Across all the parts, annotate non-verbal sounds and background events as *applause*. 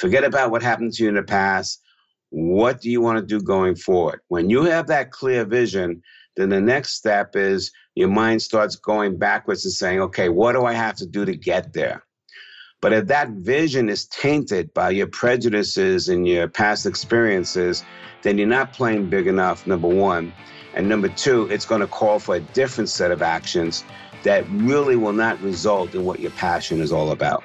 Forget about what happened to you in the past. What do you want to do going forward? When you have that clear vision, then the next step is your mind starts going backwards and saying, okay, what do I have to do to get there? But if that vision is tainted by your prejudices and your past experiences, then you're not playing big enough, number one. And number two, it's going to call for a different set of actions that really will not result in what your passion is all about.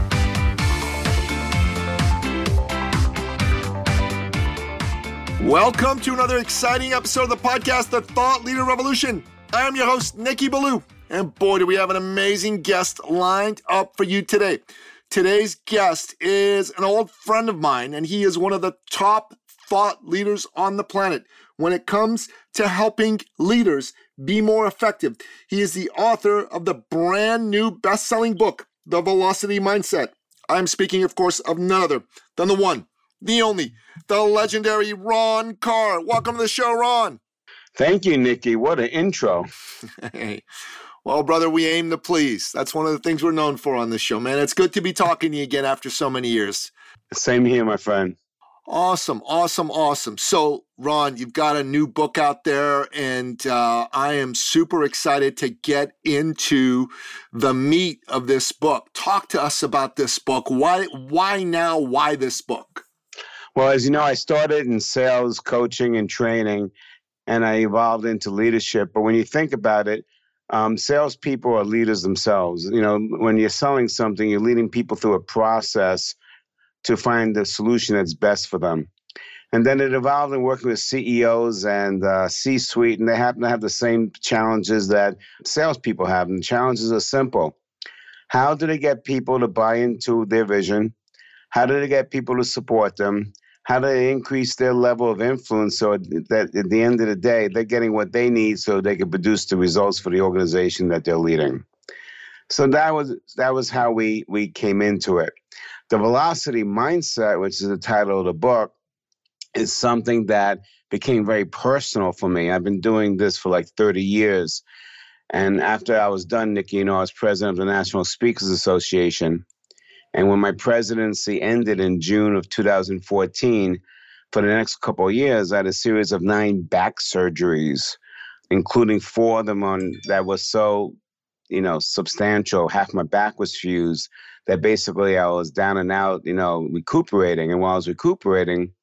Welcome to another exciting episode of the podcast, The Thought Leader Revolution. I am your host, Nikki Billou, and boy, do we have an amazing guest lined up for you today. Today's guest is an old friend of mine, and he is one of the top thought leaders on the planet when it comes to helping leaders be more effective. He is the author of the brand new best selling book, The Velocity Mindset. I'm speaking, of course, of none other than the one, the only, the legendary Ron Karr. Welcome to the show, Ron. Thank you, Nikki. What an intro. *laughs* hey. Well, brother, we aim to please. That's one of the things we're known for on this show, man. It's good to be talking to you again after so many years. Same here, my friend. Awesome, awesome, awesome. So, Ron, you've got a new book out there, and uh, I am super excited to get into the meat of this book. Talk to us about this book. Why, why now? Why this book? Well, as you know, I started in sales, coaching, and training, and I evolved into leadership. But when you think about it, um, salespeople are leaders themselves. You know, when you're selling something, you're leading people through a process to find the solution that's best for them. And then it evolved in working with CEOs and uh, C suite, and they happen to have the same challenges that salespeople have. And the challenges are simple How do they get people to buy into their vision? How do they get people to support them? How do they increase their level of influence so that at the end of the day they're getting what they need so they can produce the results for the organization that they're leading. So that was that was how we we came into it. The velocity mindset which is the title of the book is something that became very personal for me. I've been doing this for like 30 years. And after i was done nikki you know i was president of the national speakers association and when my presidency ended in June of 2014, for the next couple of years, I had a series of nine back surgeries, including four of them on that was so, you know, substantial. Half my back was fused. That basically I was down and out, you know, recuperating. And while I was recuperating,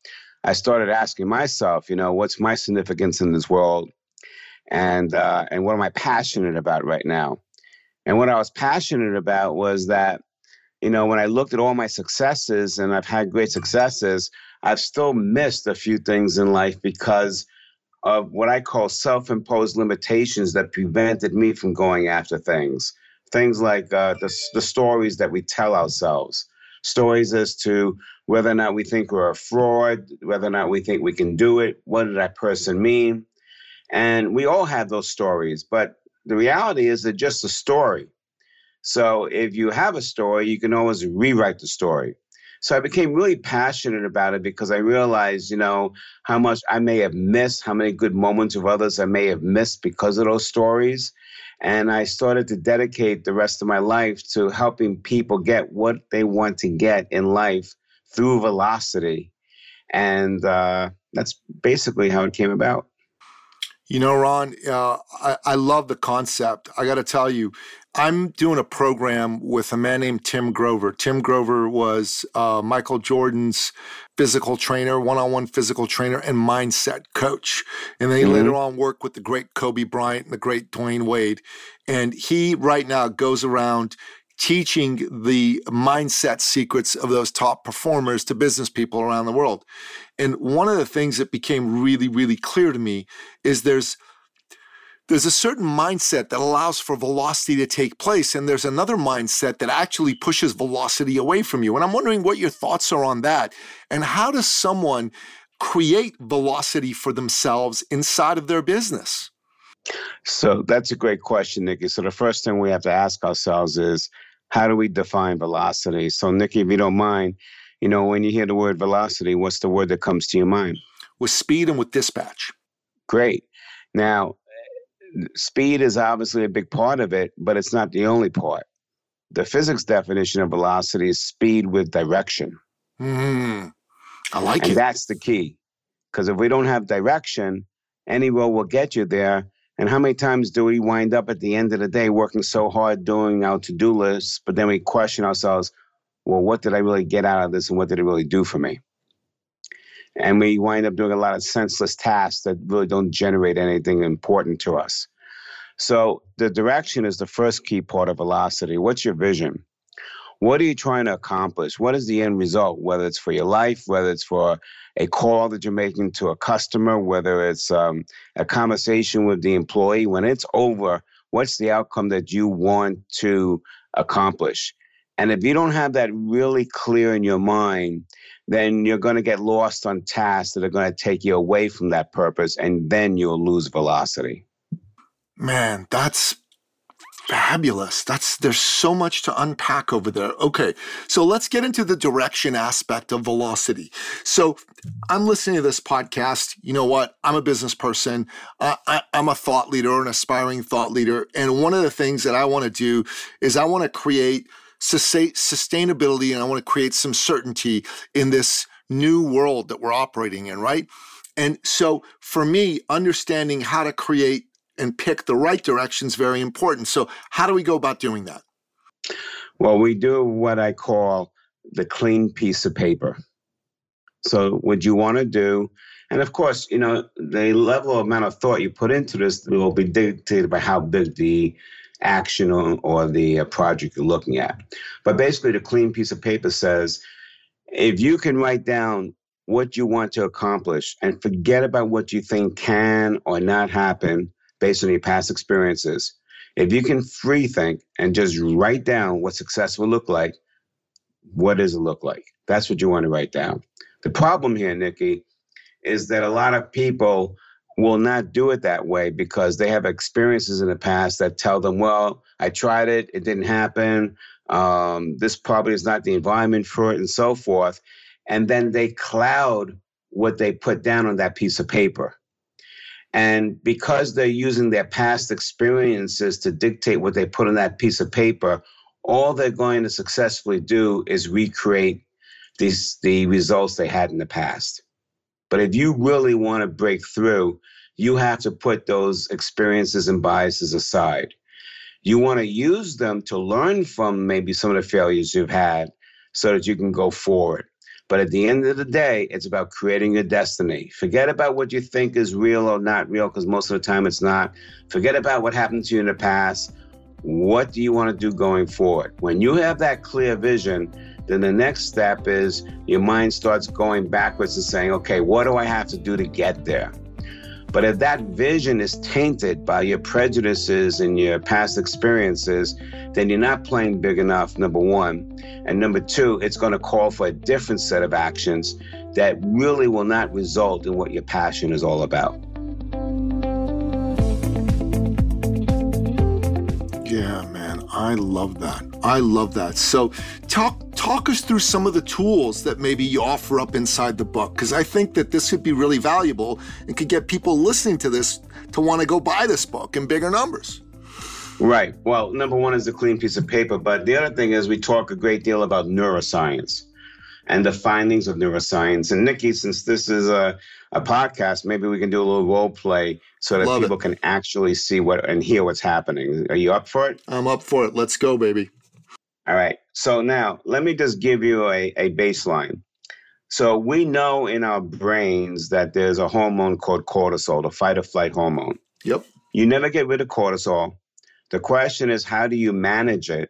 I started asking myself, you know, what's my significance in this world, and uh, and what am I passionate about right now? And what I was passionate about was that you know, when I looked at all my successes and I've had great successes, I've still missed a few things in life because of what I call self imposed limitations that prevented me from going after things. Things like uh, the, the stories that we tell ourselves, stories as to whether or not we think we're a fraud, whether or not we think we can do it, what did that person mean? And we all have those stories, but the reality is they're just a story. So if you have a story, you can always rewrite the story. So I became really passionate about it because I realized, you know, how much I may have missed, how many good moments of others I may have missed because of those stories. And I started to dedicate the rest of my life to helping people get what they want to get in life through velocity. And uh, that's basically how it came about. You know, Ron, uh, I, I love the concept. I got to tell you, I'm doing a program with a man named Tim Grover. Tim Grover was uh, Michael Jordan's physical trainer, one on one physical trainer, and mindset coach. And then he mm-hmm. later on worked with the great Kobe Bryant and the great Dwyane Wade. And he right now goes around teaching the mindset secrets of those top performers to business people around the world. And one of the things that became really, really clear to me is there's there's a certain mindset that allows for velocity to take place, and there's another mindset that actually pushes velocity away from you. And I'm wondering what your thoughts are on that. And how does someone create velocity for themselves inside of their business? So that's a great question, Nikki. So the first thing we have to ask ourselves is how do we define velocity? So, Nikki, if you don't mind, you know, when you hear the word velocity, what's the word that comes to your mind? With speed and with dispatch. Great. Now, speed is obviously a big part of it, but it's not the only part. The physics definition of velocity is speed with direction. Mm, I like and it. that's the key. Because if we don't have direction, any road will get you there. And how many times do we wind up at the end of the day working so hard doing our to do lists, but then we question ourselves, well, what did I really get out of this and what did it really do for me? And we wind up doing a lot of senseless tasks that really don't generate anything important to us. So the direction is the first key part of velocity. What's your vision? What are you trying to accomplish? What is the end result? Whether it's for your life, whether it's for a call that you're making to a customer, whether it's um, a conversation with the employee, when it's over, what's the outcome that you want to accomplish? And if you don't have that really clear in your mind, then you're going to get lost on tasks that are going to take you away from that purpose, and then you'll lose velocity. Man, that's fabulous. That's there's so much to unpack over there. Okay, so let's get into the direction aspect of velocity. So I'm listening to this podcast. You know what? I'm a business person. Uh, I, I'm a thought leader an aspiring thought leader, and one of the things that I want to do is I want to create sustainability and I want to create some certainty in this new world that we're operating in, right? And so for me, understanding how to create and pick the right direction is very important. So, how do we go about doing that? Well, we do what I call the clean piece of paper. So, what you want to do, and of course, you know, the level amount of thought you put into this will be dictated by how big the action or, or the uh, project you're looking at. But basically, the clean piece of paper says if you can write down what you want to accomplish and forget about what you think can or not happen based on your past experiences, if you can free think and just write down what success will look like, what does it look like? That's what you want to write down. The problem here, Nikki, is that a lot of people will not do it that way because they have experiences in the past that tell them, well, I tried it, it didn't happen. Um, this probably is not the environment for it, and so forth. And then they cloud what they put down on that piece of paper. And because they're using their past experiences to dictate what they put on that piece of paper, all they're going to successfully do is recreate these the results they had in the past. But if you really want to break through, you have to put those experiences and biases aside. You want to use them to learn from maybe some of the failures you've had so that you can go forward. But at the end of the day, it's about creating your destiny. Forget about what you think is real or not real, because most of the time it's not. Forget about what happened to you in the past. What do you want to do going forward? When you have that clear vision, then the next step is your mind starts going backwards and saying, okay, what do I have to do to get there? But if that vision is tainted by your prejudices and your past experiences, then you're not playing big enough, number one. And number two, it's going to call for a different set of actions that really will not result in what your passion is all about. Yeah, man, I love that. I love that. So, talk talk us through some of the tools that maybe you offer up inside the book because I think that this could be really valuable and could get people listening to this to want to go buy this book in bigger numbers. Right. Well, number one is a clean piece of paper, but the other thing is we talk a great deal about neuroscience and the findings of neuroscience. And Nikki, since this is a, a podcast, maybe we can do a little role play so that Love people it. can actually see what and hear what's happening. Are you up for it? I'm up for it. Let's go, baby. All right. So now let me just give you a, a baseline. So we know in our brains that there's a hormone called cortisol, the fight or flight hormone. Yep. You never get rid of cortisol. The question is, how do you manage it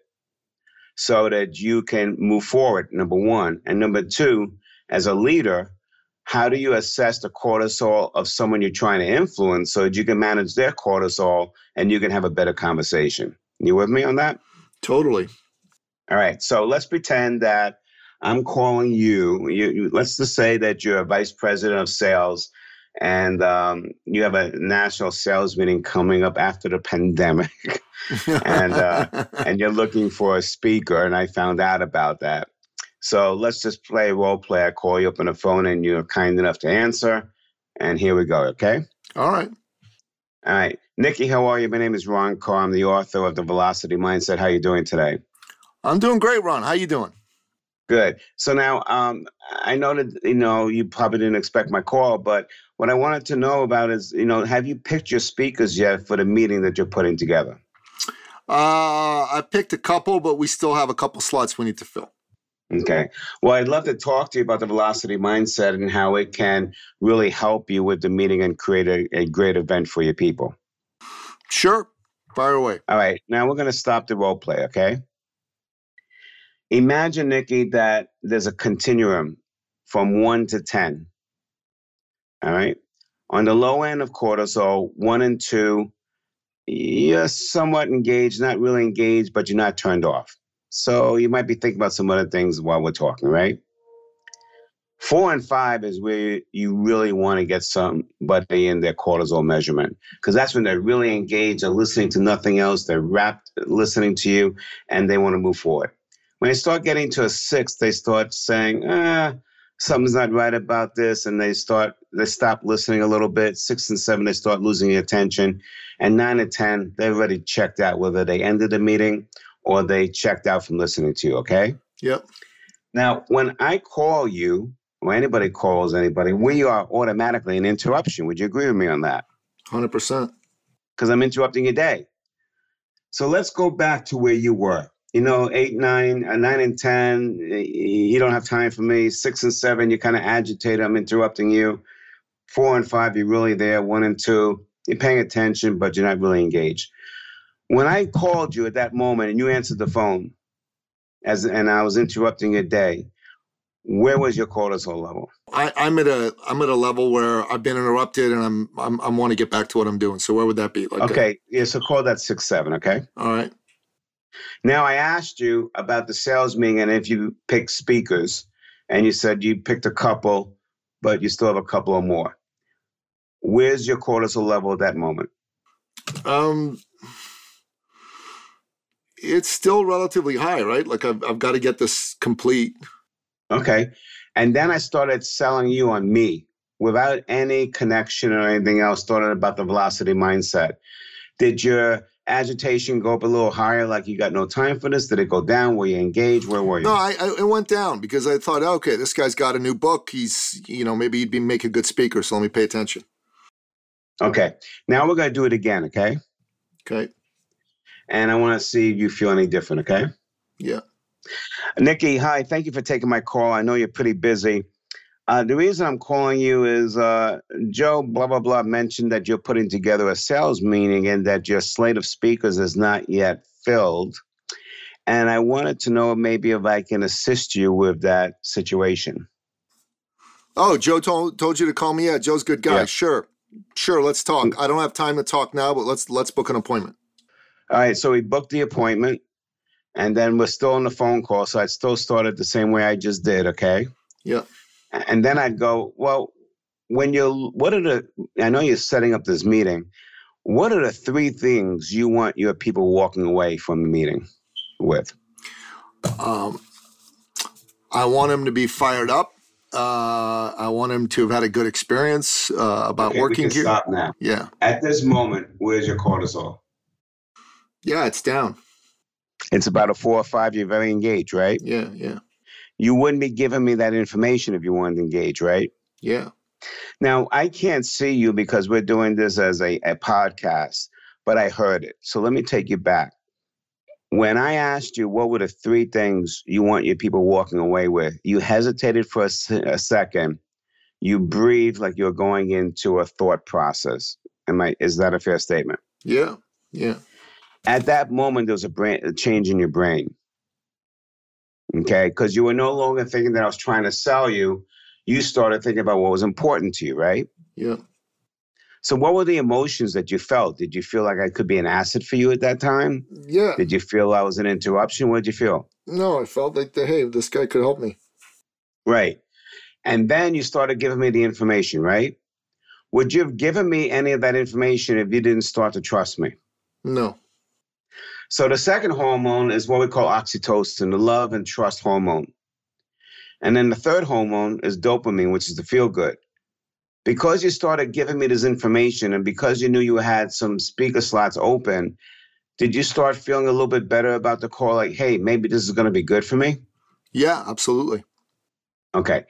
so that you can move forward? Number one. And number two, as a leader, how do you assess the cortisol of someone you're trying to influence so that you can manage their cortisol and you can have a better conversation? You with me on that? Totally. All right. So let's pretend that I'm calling you. you, you let's just say that you're a vice president of sales and um, you have a national sales meeting coming up after the pandemic *laughs* and uh, and you're looking for a speaker and i found out about that. So let's just play role play. I call you up on the phone and you're kind enough to answer and here we go okay? All right. All right nikki how are you? My name is ron karr. I'm the author of the velocity mindset. How are you doing today i'm doing great ron how you doing Good. So now, um, I know that you know you probably didn't expect my call, but what I wanted to know about is, you know, have you picked your speakers yet for the meeting that you're putting together? Uh, I picked a couple, but we still have a couple slots we need to fill. Okay. Well, I'd love to talk to you about the velocity mindset and how it can really help you with the meeting and create a, a great event for your people. Sure. Fire away. All right. Now we're going to stop the role play, okay? Imagine, Nikki, that there's a continuum from one to 10. All right. On the low end of cortisol, one and two, you're somewhat engaged, not really engaged, but you're not turned off. So you might be thinking about some other things while we're talking, right? Four and five is where you really want to get somebody in their cortisol measurement because that's when they're really engaged, they're listening to nothing else, they're wrapped listening to you, and they want to move forward. When they start getting to a six, they start saying, ah, something's not right about this, and they start they stop listening a little bit. Six and seven, they start losing your attention. And nine and ten, they already checked out whether they ended the meeting or they checked out from listening to you, okay? Yep. Now, when I call you, or anybody calls anybody, we are automatically an interruption. Would you agree with me on that? 100%. Because I'm interrupting your day. So let's go back to where you were you know, eight, nine, uh, nine and 10, you don't have time for me. Six and seven, you're kind of agitated. I'm interrupting you. Four and five, you're really there. One and two, you're paying attention, but you're not really engaged. When I called you at that moment and you answered the phone, as and I was interrupting your day, where was your cortisol level? I, am at a I'm at a level where I've been interrupted and I'm I'm I want to get back to what I'm doing. So where would that be? Like okay, a, yeah. So call that six seven. Okay. All right. Now, I asked you about the sales meeting and if you picked speakers, and you said you picked a couple, but you still have a couple or more. Where's your cortisol level at that moment? Um, it's still relatively high, right? Like I've, I've got to get this complete. Okay. And then I started selling you on me without any connection or anything else, started about the velocity mindset. Did your agitation go up a little higher, like you got no time for this? Did it go down? Were you engaged? Where were you? No, I, I it went down because I thought, okay, this guy's got a new book. He's, you know, maybe he'd be make a good speaker, so let me pay attention. Okay. Now we're gonna do it again, okay? Okay. And I want to see if you feel any different, okay? Yeah. Nikki, hi. Thank you for taking my call. I know you're pretty busy. Uh, the reason I'm calling you is uh, Joe, blah, blah, blah, mentioned that you're putting together a sales meeting and that your slate of speakers is not yet filled. And I wanted to know maybe if I can assist you with that situation. Oh, Joe told, told you to call me. Yeah, Joe's a good guy. Yeah. Sure. Sure, let's talk. Mm. I don't have time to talk now, but let's let's book an appointment. All right, so we booked the appointment and then we're still on the phone call. So I still started the same way I just did, okay? Yeah. And then I'd go, well, when you're, what are the, I know you're setting up this meeting. What are the three things you want your people walking away from the meeting with? Um, I want them to be fired up. Uh, I want them to have had a good experience uh, about okay, working here. Stop now. Yeah. At this moment, where's your cortisol? Yeah, it's down. It's about a four or five. You're very engaged, right? Yeah, yeah you wouldn't be giving me that information if you wanted to engage, right? Yeah. Now, I can't see you because we're doing this as a, a podcast, but I heard it. So let me take you back. When I asked you what were the three things you want your people walking away with, you hesitated for a, a second. You breathed like you're going into a thought process. Am I? Is that a fair statement? Yeah, yeah. At that moment, there was a, brain, a change in your brain. Okay. Because you were no longer thinking that I was trying to sell you. you started thinking about what was important to you, right? Yeah. So, what were the emotions that you felt? Did you feel like I could be an asset for you at that time? Yeah. Did you feel I was an interruption? What did you feel? No, I felt like, the, hey, this guy could help me. Right. And then you started giving me the information, right? Would you have given me any of that information if you didn't start to trust me? No. So the second hormone is what we call oxytocin, the love and trust hormone. And then the third hormone is dopamine, which is the feel good. Because you started giving me this information and because you knew you had some speaker slots open, did you start feeling a little bit better about the call? Like, hey, maybe this is going to be good for me? Yeah, absolutely. Okay.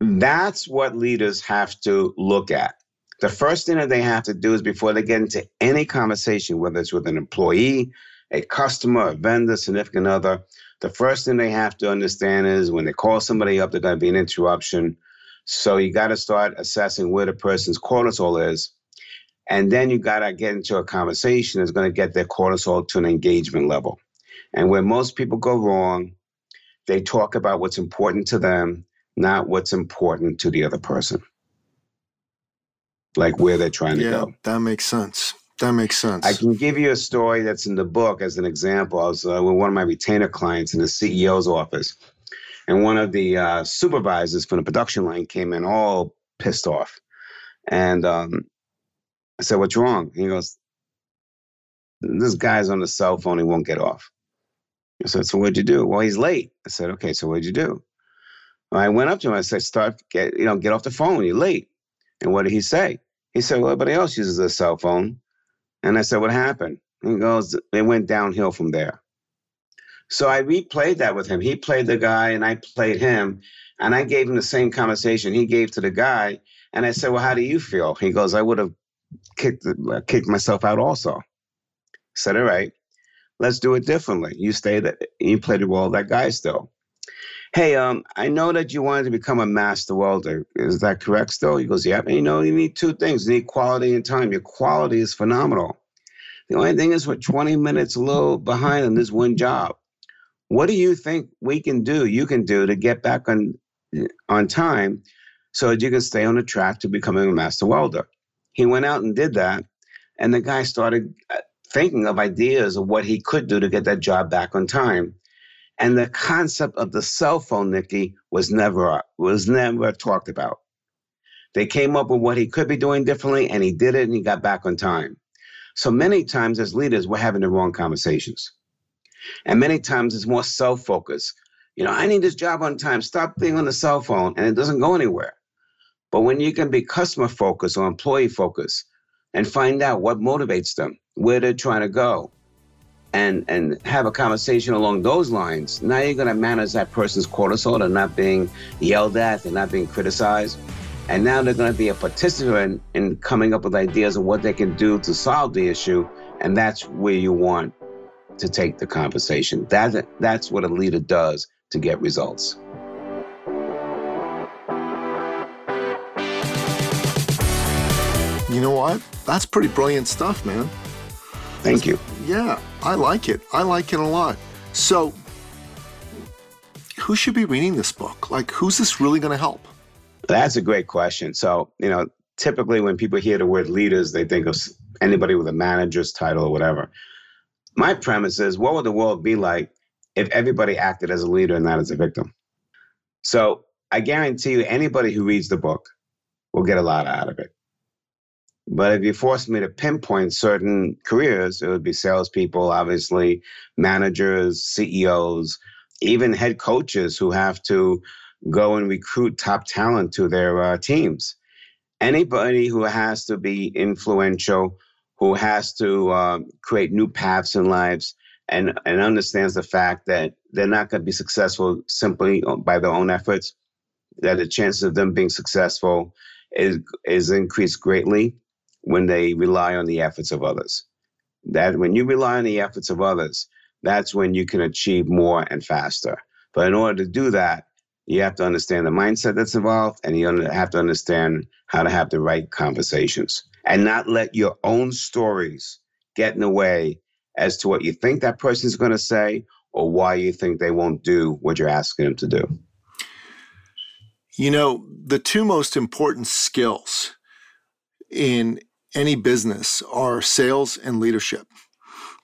That's what leaders have to look at. The first thing that they have to do is before they get into any conversation, whether it's with an employee, a customer, a vendor, significant other, the first thing they have to understand is when they call somebody up, they're going to be an interruption. So you got to start assessing where the person's cortisol is. And then you got to get into a conversation that's going to get their cortisol to an engagement level. And where most people go wrong, they talk about what's important to them not what's important to the other person. Like where they're trying yeah, to go. That makes sense. That makes sense. I can give you a story that's in the book as an example. I was uh, with one of my retainer clients in the CEO's office, and one of the uh, supervisors from the production line came in all pissed off. And um, I said, What's wrong? He goes, This guy's on the cell phone, he won't get off. I said, So what'd you do? Well, he's late. I said, Okay, so what'd you do? I went up to him. I said, "Start get you know get off the phone. You're late." And what did he say? He said, "Well, everybody else uses a cell phone." And I said, "What happened?" He goes, "It went downhill from there." So I replayed that with him. He played the guy, and I played him, and I gave him the same conversation he gave to the guy. And I said, "Well, how do you feel?" He goes, "I would have kicked uh, kicked myself out also." I said, "All right, let's do it differently. You stay that you play the role of that guy still." Hey, um, I know that you wanted to become a master welder. Is that correct still? He goes, yep. And you know, you need two things. You need quality and time. Your quality is phenomenal. The only thing is we're 20 minutes a little behind on this one job. What do you think we can do, you can do to get back on on time so that you can stay on the track to becoming a master welder? He went out and did that. And the guy started uh, thinking of ideas of what he could do to get that job back on time. And the concept of the cell phone, Nikki, was never was never talked about. They came up with what he could be doing differently, and he did it, and he got back on time. So many times, as leaders, we're having the wrong conversations, and many times it's more self-focused. You know, I need this job on time. Stop being on the cell phone, and it doesn't go anywhere. But when you can be customer focused or employee focused, and find out what motivates them, where they're trying to go, and and have a conversation along those lines, now you're going to manage that person's cortisol. They're not being yelled at. They're not being criticized. And now they're going to be a participant in coming up with ideas of what they can do to solve the issue. And that's where you want to take the conversation. That, that's what a leader does to get results. You know what? That's pretty brilliant stuff, man. Thank you. Yeah, I like it. I like it a lot. So, who should be reading this book? Like, who's this really going to help? That's a great question. So, you know, typically when people hear the word leaders, they think of anybody with a manager's title or whatever. My premise is what would the world be like if everybody acted as a leader and not as a victim? So, I guarantee you, anybody who reads the book will get a lot out of it. But if you forced me to pinpoint certain careers, it would be salespeople, obviously, managers, CEOs, even head coaches who have to go and recruit top talent to their uh, teams. Anybody who has to be influential, who has to uh, create new paths in lives, and, and understands the fact that they're not going to be successful simply by their own efforts, that the chances of them being successful is, is increased greatly when they rely on the efforts of others. That when you rely on the efforts of others, that's when you can achieve more and faster. But in order to do that, you have to understand the mindset that's involved and you have to understand how to have the right conversations and not let your own stories get in the way as to what you think that person is going to say or why you think they won't do what you're asking them to do. You know, the two most important skills in any business are sales and leadership.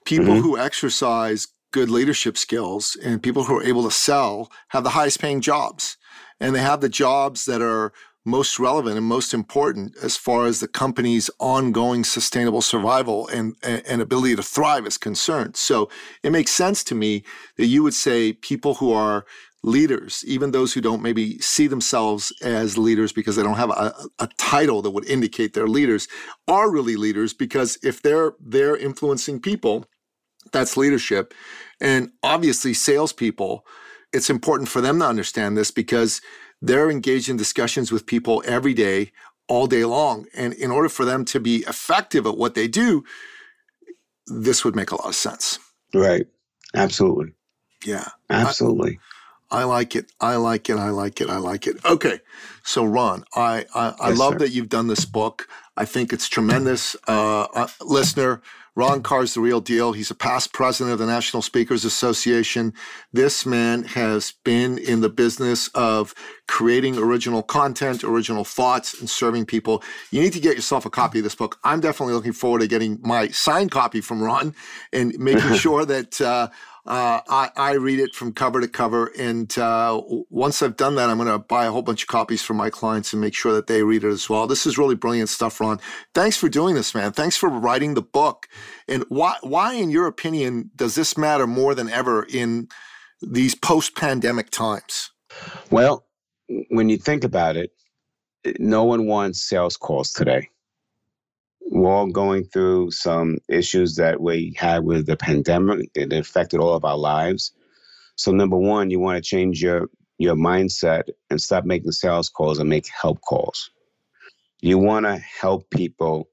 People mm-hmm. who exercise good leadership skills and people who are able to sell have the highest paying jobs. And they have the jobs that are most relevant and most important as far as the company's ongoing sustainable survival and, and, ability to thrive is concerned. So it makes sense to me that you would say people who are leaders, even those who don't maybe see themselves as leaders because they don't have a, a, title that would indicate they're leaders, are really leaders because if they're they're influencing people, that's leadership. And obviously, salespeople, it's important for them to understand this because they're engaged in discussions with people every day, all day long. And in order for them to be effective at what they do, this would make a lot of sense. Right. Absolutely. Yeah. Absolutely. I, I like it. I like it. I like it. I like it. Okay. So, Ron, I, I, I yes, love sir. that you've done this book. I think it's tremendous. Uh, uh, listener, Ron Karr's the real deal. He's a past president of the National Speakers Association. This man has been in the business of creating original content, original thoughts, and serving people. You need to get yourself a copy of this book. I'm definitely looking forward to getting my signed copy from Ron and making *laughs* sure that uh, uh, I, I, read it from cover to cover. And uh, once I've done that, I'm going to buy a whole bunch of copies for my clients and make sure that they read it as well. This is really brilliant stuff, Ron. Thanks for doing this, man. Thanks for writing the book. And why, why, in your opinion, does this matter more than ever in these post pandemic times? Well, when you think about it, no one wants sales calls today we're all going through some issues that we had with the pandemic. It affected all of our lives. So number one, you want to change your your mindset and stop making sales calls and make help calls. You want to help people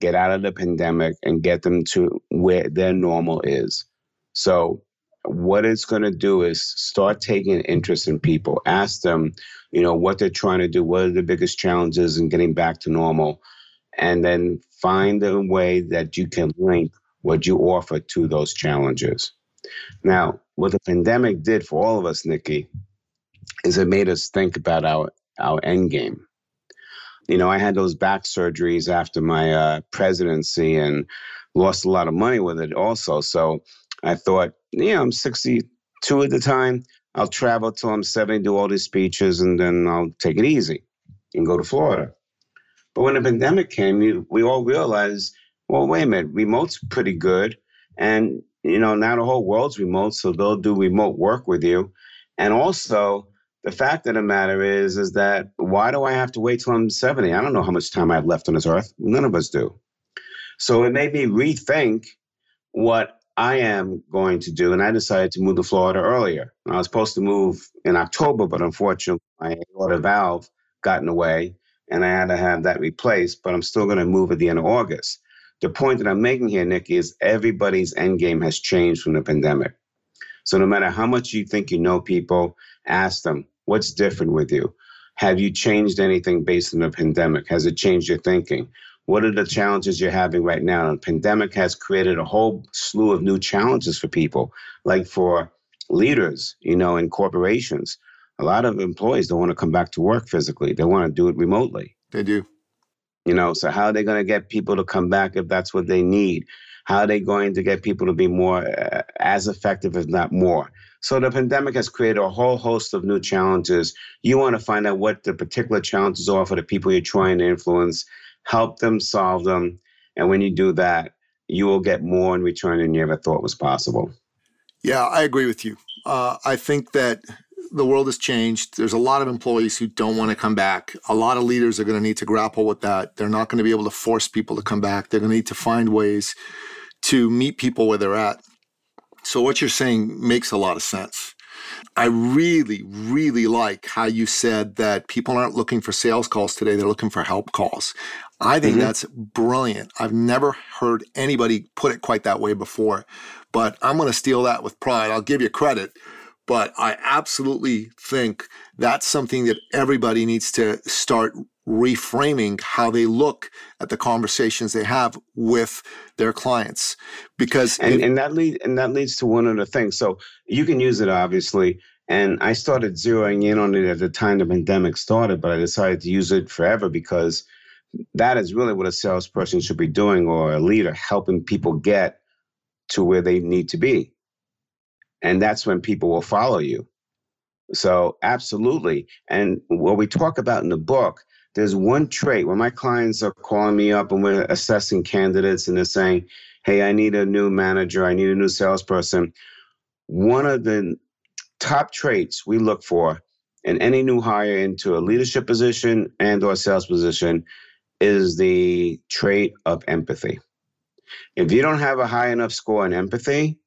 get out of the pandemic and get them to where their normal is. So what it's going to do is start taking interest in people. Ask them, you know, what they're trying to do, what are the biggest challenges in getting back to normal and then find a way that you can link what you offer to those challenges. Now, what the pandemic did for all of us, Nikki, is it made us think about our, our end game. You know, I had those back surgeries after my uh, presidency and lost a lot of money with it also. So I thought, you know, I'm 62 at the time. I'll travel till I'm 70, do all these speeches, and then I'll take it easy and go to Florida. But when the pandemic came, we all realized, well, wait a minute, remote's pretty good. And, you know, now the whole world's remote, so they'll do remote work with you. And also, the fact of the matter is, is that why do I have to wait till I'm 70? I don't know how much time I have left on this earth. None of us do. So it made me rethink what I am going to do. And I decided to move to Florida earlier. I was supposed to move in October, but unfortunately, my aorta valve got in the way and I had to have that replaced, but I'm still going to move at the end of August. The point that I'm making here, Nick, is everybody's end game has changed from the pandemic. So no matter how much you think you know people, ask them, what's different with you? Have you changed anything based on the pandemic? Has it changed your thinking? What are the challenges you're having right now? The pandemic has created a whole slew of new challenges for people, like for leaders, you know, in corporations a lot of employees don't want to come back to work physically. They want to do it remotely. They do. You know, so how are they going to get people to come back if that's what they need? How are they going to get people to be more uh, as effective, if not more? So the pandemic has created a whole host of new challenges. You want to find out what the particular challenges are for the people you're trying to influence, help them solve them. And when you do that, you will get more in return than you ever thought was possible. Yeah, I agree with you. Uh, I think that the world has changed. There's a lot of employees who don't want to come back. A lot of leaders are going to need to grapple with that. They're not going to be able to force people to come back. They're going to need to find ways to meet people where they're at. So, what you're saying makes a lot of sense. I really, really like how you said that people aren't looking for sales calls today, they're looking for help calls. I think mm-hmm. that's brilliant. I've never heard anybody put it quite that way before, but I'm going to steal that with pride. I'll give you credit but I absolutely think that's something that everybody needs to start reframing how they look at the conversations they have with their clients. Because and, it, and that leads and that leads to one other thing. So you can use it obviously. And I started zeroing in on it at the time the pandemic started, but I decided to use it forever because that is really what a salesperson should be doing or a leader, helping people get to where they need to be. And that's when people will follow you. So, absolutely. And what we talk about in the book, there's one trait when my clients are calling me up and we're assessing candidates and they're saying, Hey, I need a new manager, I need a new salesperson. One of the top traits we look for in any new hire into a leadership position and or sales position is the trait of empathy. If you don't have a high enough score in empathy,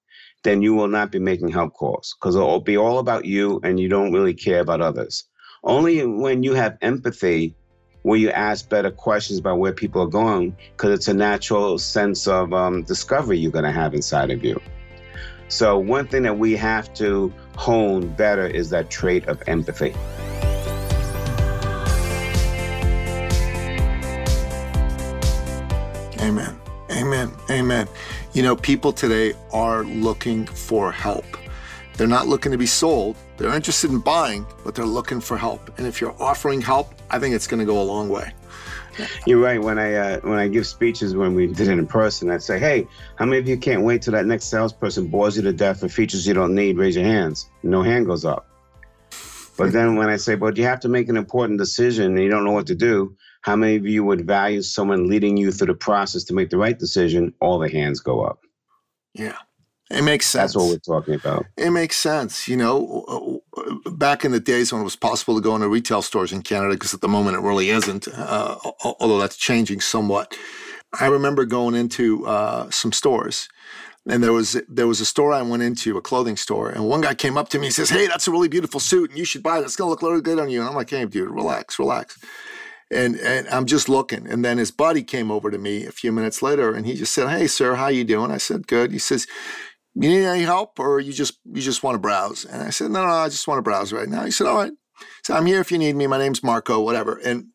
then you will not be making help calls because it'll be all about you and you don't really care about others. Only when you have empathy will you ask better questions about where people are going because it's a natural sense of um, discovery you're going to have inside of you. So, one thing that we have to hone better is that trait of empathy. Amen. Amen. Amen. You know, people today are looking for help. They're not looking to be sold. They're interested in buying, but they're looking for help. And if you're offering help, I think it's going to go a long way. You're right. When I uh, when I give speeches when we did it in person, I'd say, "Hey, how many of you can't wait till that next salesperson bores you to death for features you don't need? Raise your hands." No hand goes up. But then when I say, "But you have to make an important decision and you don't know what to do," how many of you would value someone leading you through the process to make the right decision? All the hands go up. Yeah. It makes sense. That's what we're talking about. It makes sense. You know, uh, back in the days when it was possible to go into retail stores in Canada, because at the moment it really isn't, uh, although that's changing somewhat. I remember going into uh, some stores, and there was there was a store I went into, a clothing store, and one guy came up to me and says, "Hey, that's a really beautiful suit, and you should buy it. It's gonna look really good on you." And I'm like, "Hey, dude, relax, relax." And and I'm just looking. And then his buddy came over to me a few minutes later, and he just said, "Hey, sir, how you doing?" I said, "Good." He says, "You need any help, or you just you just want to browse?" And I said, "No, no, I just want to browse right now." He said, "All right." So I'm here if you need me. My name's Marco, whatever. And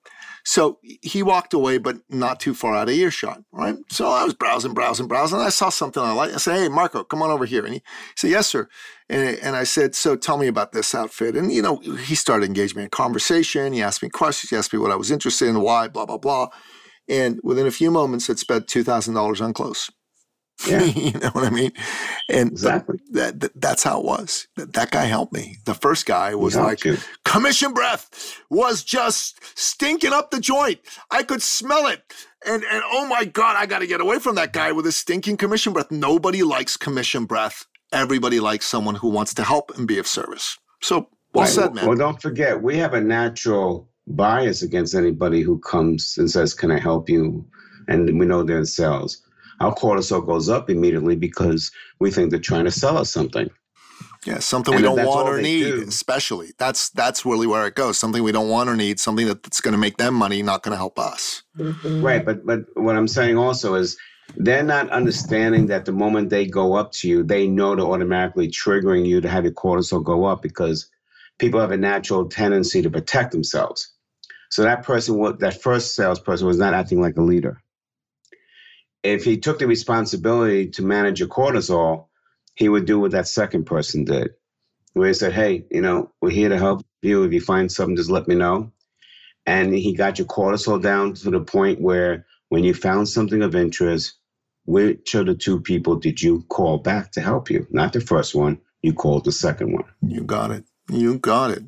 so he walked away, but not too far out of earshot, right? So I was browsing, browsing, browsing. I saw something I liked. I said, Hey, Marco, come on over here. And he, said, Yes, sir. And, and I said, So tell me about this outfit. And, you know, he started engaging me in conversation. He asked me questions. He asked me what I was interested in, why, blah, blah, blah. And within a few moments, had spent $2,000 on clothes. *laughs* Yeah. you know what I mean? And exactly. That, that, that's how it was. That, that guy helped me. The first guy was like, you. commission breath was just stinking up the joint. I could smell it. And, and oh my God, I got to get away from that guy with his stinking commission breath. Nobody likes commission breath. Everybody likes someone who wants to help and be of service. So well right. said, man. Well, don't forget, we have a natural bias against anybody who comes and says, Can I help you? And we know they're in sales our cortisol goes up immediately because we think they're trying to sell us something. Yeah, something and we don't want or need, do. especially. That's that's really where it goes. Something we don't want or need, something that's going to make them money, not going to help us. Mm-hmm. Right, but but what I'm saying also is they're not understanding that the moment they go up to you, they know they're automatically triggering you to have your cortisol go up because people have a natural tendency to protect themselves. So that person, that first salesperson, was not acting like a leader if he took the responsibility to manage your cortisol, he would do what that second person did, where he said, Hey, you know, we're here to help you. If you find something, just let me know. And he got your cortisol down to the point where when you found something of interest, which of the two people did you call back to help you? Not the first one, you called the second one. You got it. You got it.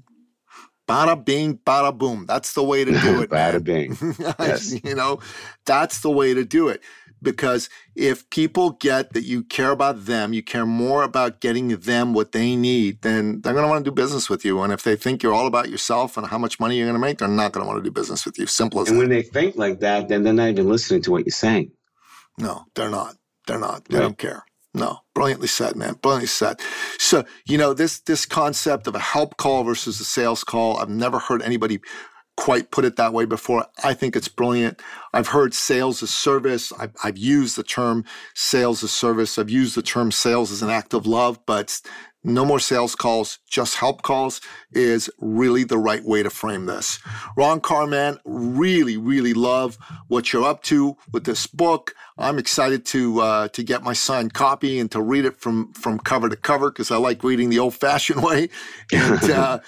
Bada bing, bada boom. That's the way to do *laughs* it. bada bing. *laughs* yes. you know, that's the way to do it because if people get that you care about them, you care more about getting them what they need, then they're going to want to do business with you. And if they think you're all about yourself and how much money you're going to make, they're not going to want to do business with you. Simple as and that. when they think like that, then they're not even listening to what you're saying. No, they're not. They're not. They right. don't care. No, brilliantly said, man. Brilliantly said. So, you know, this this concept of a help call versus a sales call, I've never heard anybody quite put it that way before. I think it's brilliant. I've heard sales as service. I've, I've, used the term sales as service. I've used the term sales as an act of love, but no more sales calls, just help calls is really the right way to frame this. Ron Carman, really, really love what you're up to with this book. I'm excited to uh, to get my signed copy and to read it from from cover to cover because I like reading the old fashioned *laughs* way. And uh,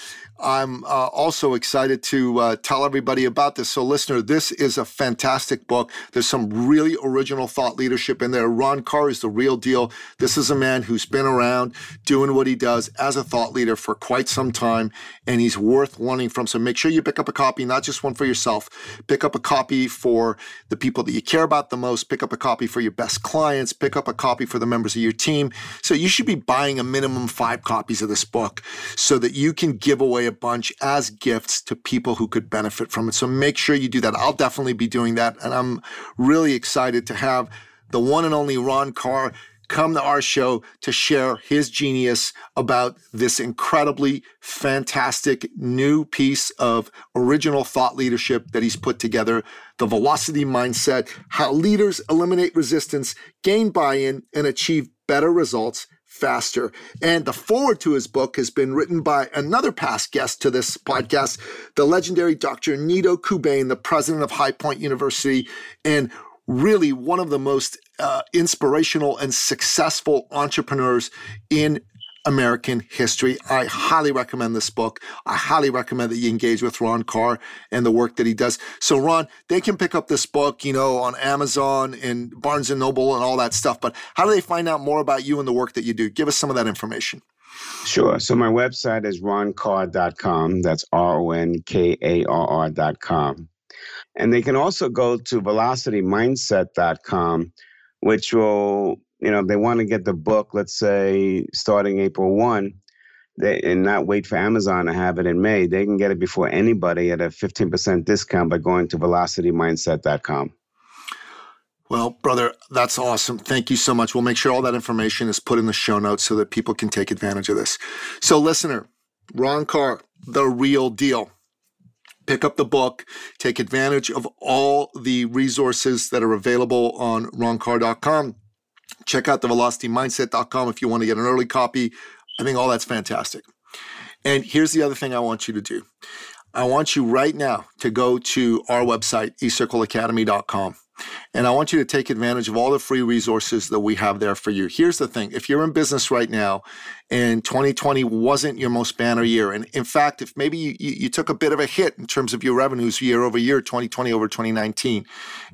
I'm uh, also excited to uh, tell everybody about this. So, listener, this is a fantastic book. There's some really original thought leadership in there. Ron Karr is the real deal. This is a man who's been around doing what he does as a thought leader for quite some time, and he's worth learning from. So, make sure you pick up a copy, not just one for yourself. Pick up a copy for the people that you care about the most. Pick up a copy for your best clients. Pick up a copy for the members of your team. So, you should be buying a minimum five copies of this book so that you can give away a bunch as gifts to people who could benefit from it. So make sure you do that. I'll definitely be doing that. And I'm really excited to have the one and only Ron Karr come to our show to share his genius about this incredibly fantastic new piece of original thought leadership that he's put together the velocity mindset, how leaders eliminate resistance, gain buy in, and achieve better results faster. And the forward to his book has been written by another past guest to this podcast, the legendary Dr. Nido Qubein, the president of High Point University, and really one of the most uh, inspirational and successful entrepreneurs in American history. I highly recommend this book. I highly recommend that you engage with Ron Karr and the work that he does. So, Ron, they can pick up this book, you know, on Amazon and Barnes and Noble and all that stuff. But how do they find out more about you and the work that you do? Give us some of that information. Sure. So my website is ronkarr.com. That's R O N K A R R.com. And they can also go to velocitymindset.com, which will you know, if they want to get the book, let's say starting April 1, they, and not wait for Amazon to have it in May, they can get it before anybody at a 15% discount by going to velocitymindset.com. Well, brother, that's awesome. Thank you so much. We'll make sure all that information is put in the show notes so that people can take advantage of this. So, listener, Ron Karr, the real deal. Pick up the book, take advantage of all the resources that are available on ronkarr.com Check out the velocitymindset.com if you want to get an early copy. I think all that's fantastic. And here's the other thing I want you to do. I want you right now to go to our website, eCircleacademy.com. And I want you to take advantage of all the free resources that we have there for you. Here's the thing if you're in business right now and 2020 wasn't your most banner year. And in fact, if maybe you, you, took a bit of a hit in terms of your revenues year over year, 2020 over 2019,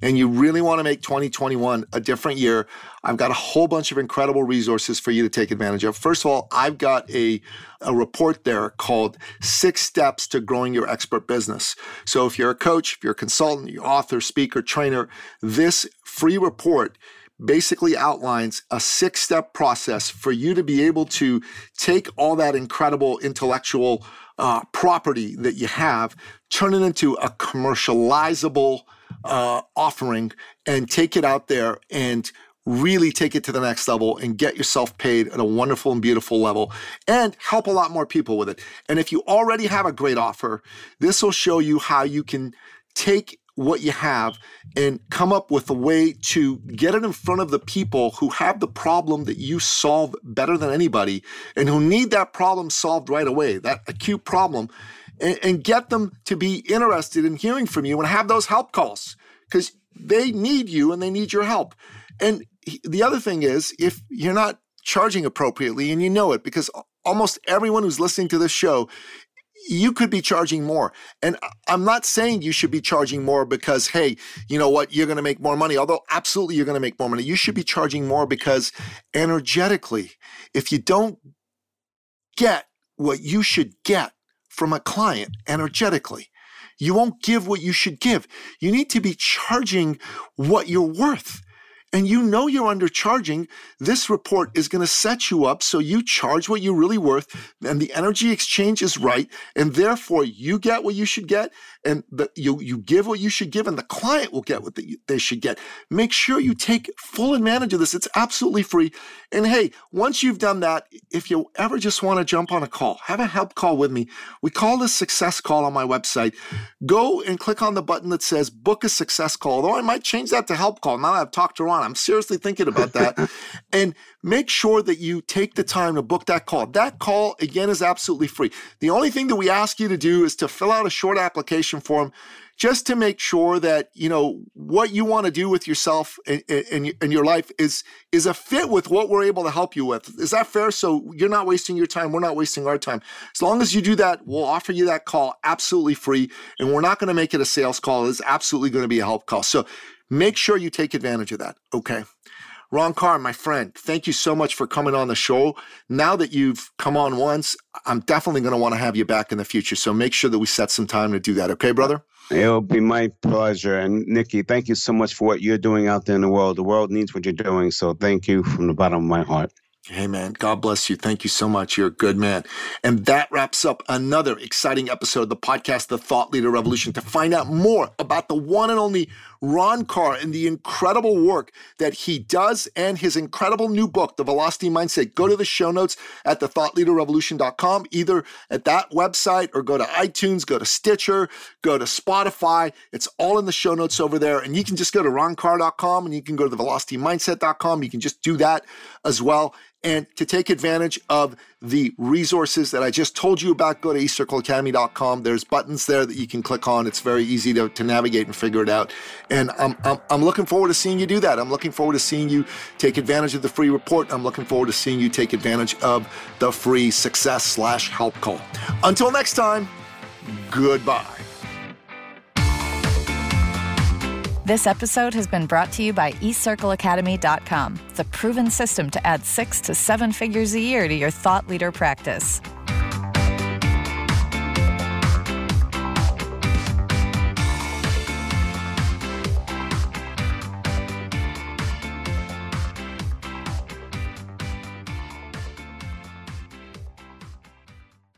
and you really want to make 2021 a different year, I've got a whole bunch of incredible resources for you to take advantage of. First of all, I've got a, a report there called Six Steps to Growing Your Expert Business. So if you're a coach, if you're a consultant, you're author, speaker, trainer, this free report basically outlines a six step process for you to be able to take all that incredible intellectual uh, property that you have, turn it into a commercializable uh, offering, and take it out there and really take it to the next level and get yourself paid at a wonderful and beautiful level and help a lot more people with it. And if you already have a great offer, this will show you how you can take what you have and come up with a way to get it in front of the people who have the problem that you solve better than anybody and who need that problem solved right away, that acute problem, and, and get them to be interested in hearing from you and have those help calls because they need you and they need your help. And the other thing is, if you're not charging appropriately and you know it, because almost everyone who's listening to this show you could be charging more. And I'm not saying you should be charging more because, hey, you know what, you're going to make more money. Although, absolutely, you're going to make more money. You should be charging more because energetically, if you don't get what you should get from a client energetically, you won't give what you should give. You need to be charging what you're worth and you know you're undercharging, this report is going to set you up so you charge what you're really worth and the energy exchange is right. And therefore, you get what you should get and the, you, you give what you should give and the client will get what the, they should get. Make sure you take full advantage of this. It's absolutely free. And hey, once you've done that, if you ever just want to jump on a call, have a help call with me. We call this success call on my website. Go and click on the button that says book a success call. Although I might change that to help call now that I've talked to Ron. I'm seriously thinking about that. *laughs* and make sure that you take the time to book that call. That call, again, is absolutely free. The only thing that we ask you to do is to fill out a short application form just to make sure that you know what you want to do with yourself and, and, and your life is is a fit with what we're able to help you with. Is that fair? So you're not wasting your time. We're not wasting our time. As long as you do that, we'll offer you that call absolutely free, and we're not going to make it a sales call. It's absolutely going to be a help call. So make sure you take advantage of that. Okay. Ron Karr, my friend, thank you so much for coming on the show. Now that you've come on once, I'm definitely going to want to have you back in the future. So make sure that we set some time to do that. Okay, brother? It'll be my pleasure. And Nikki, thank you so much for what you're doing out there in the world. The world needs what you're doing. So thank you from the bottom of my heart. Hey, man, God bless you. Thank you so much. You're a good man. And that wraps up another exciting episode of the podcast, The Thought Leader Revolution. To find out more about the one and only Ron Karr and the incredible work that he does and his incredible new book, The Velocity Mindset, go to the show notes at thethoughtleaderrevolution.com, either at that website or go to iTunes, go to Stitcher, go to Spotify. It's all in the show notes over there. And you can just go to ronkarr.com and you can go to thevelocitymindset.com. You can just do that as well. And to take advantage of the resources that I just told you about, go to eCircleAcademy.com. There's buttons there that you can click on. It's very easy to, to navigate and figure it out. And I'm, I'm, I'm looking forward to seeing you do that. I'm looking forward to seeing you take advantage of the free report. I'm looking forward to seeing you take advantage of the free success slash help call. Until next time, goodbye. This episode has been brought to you by eCircleAcademy.com, the proven system to add six to seven figures a year to your thought leader practice.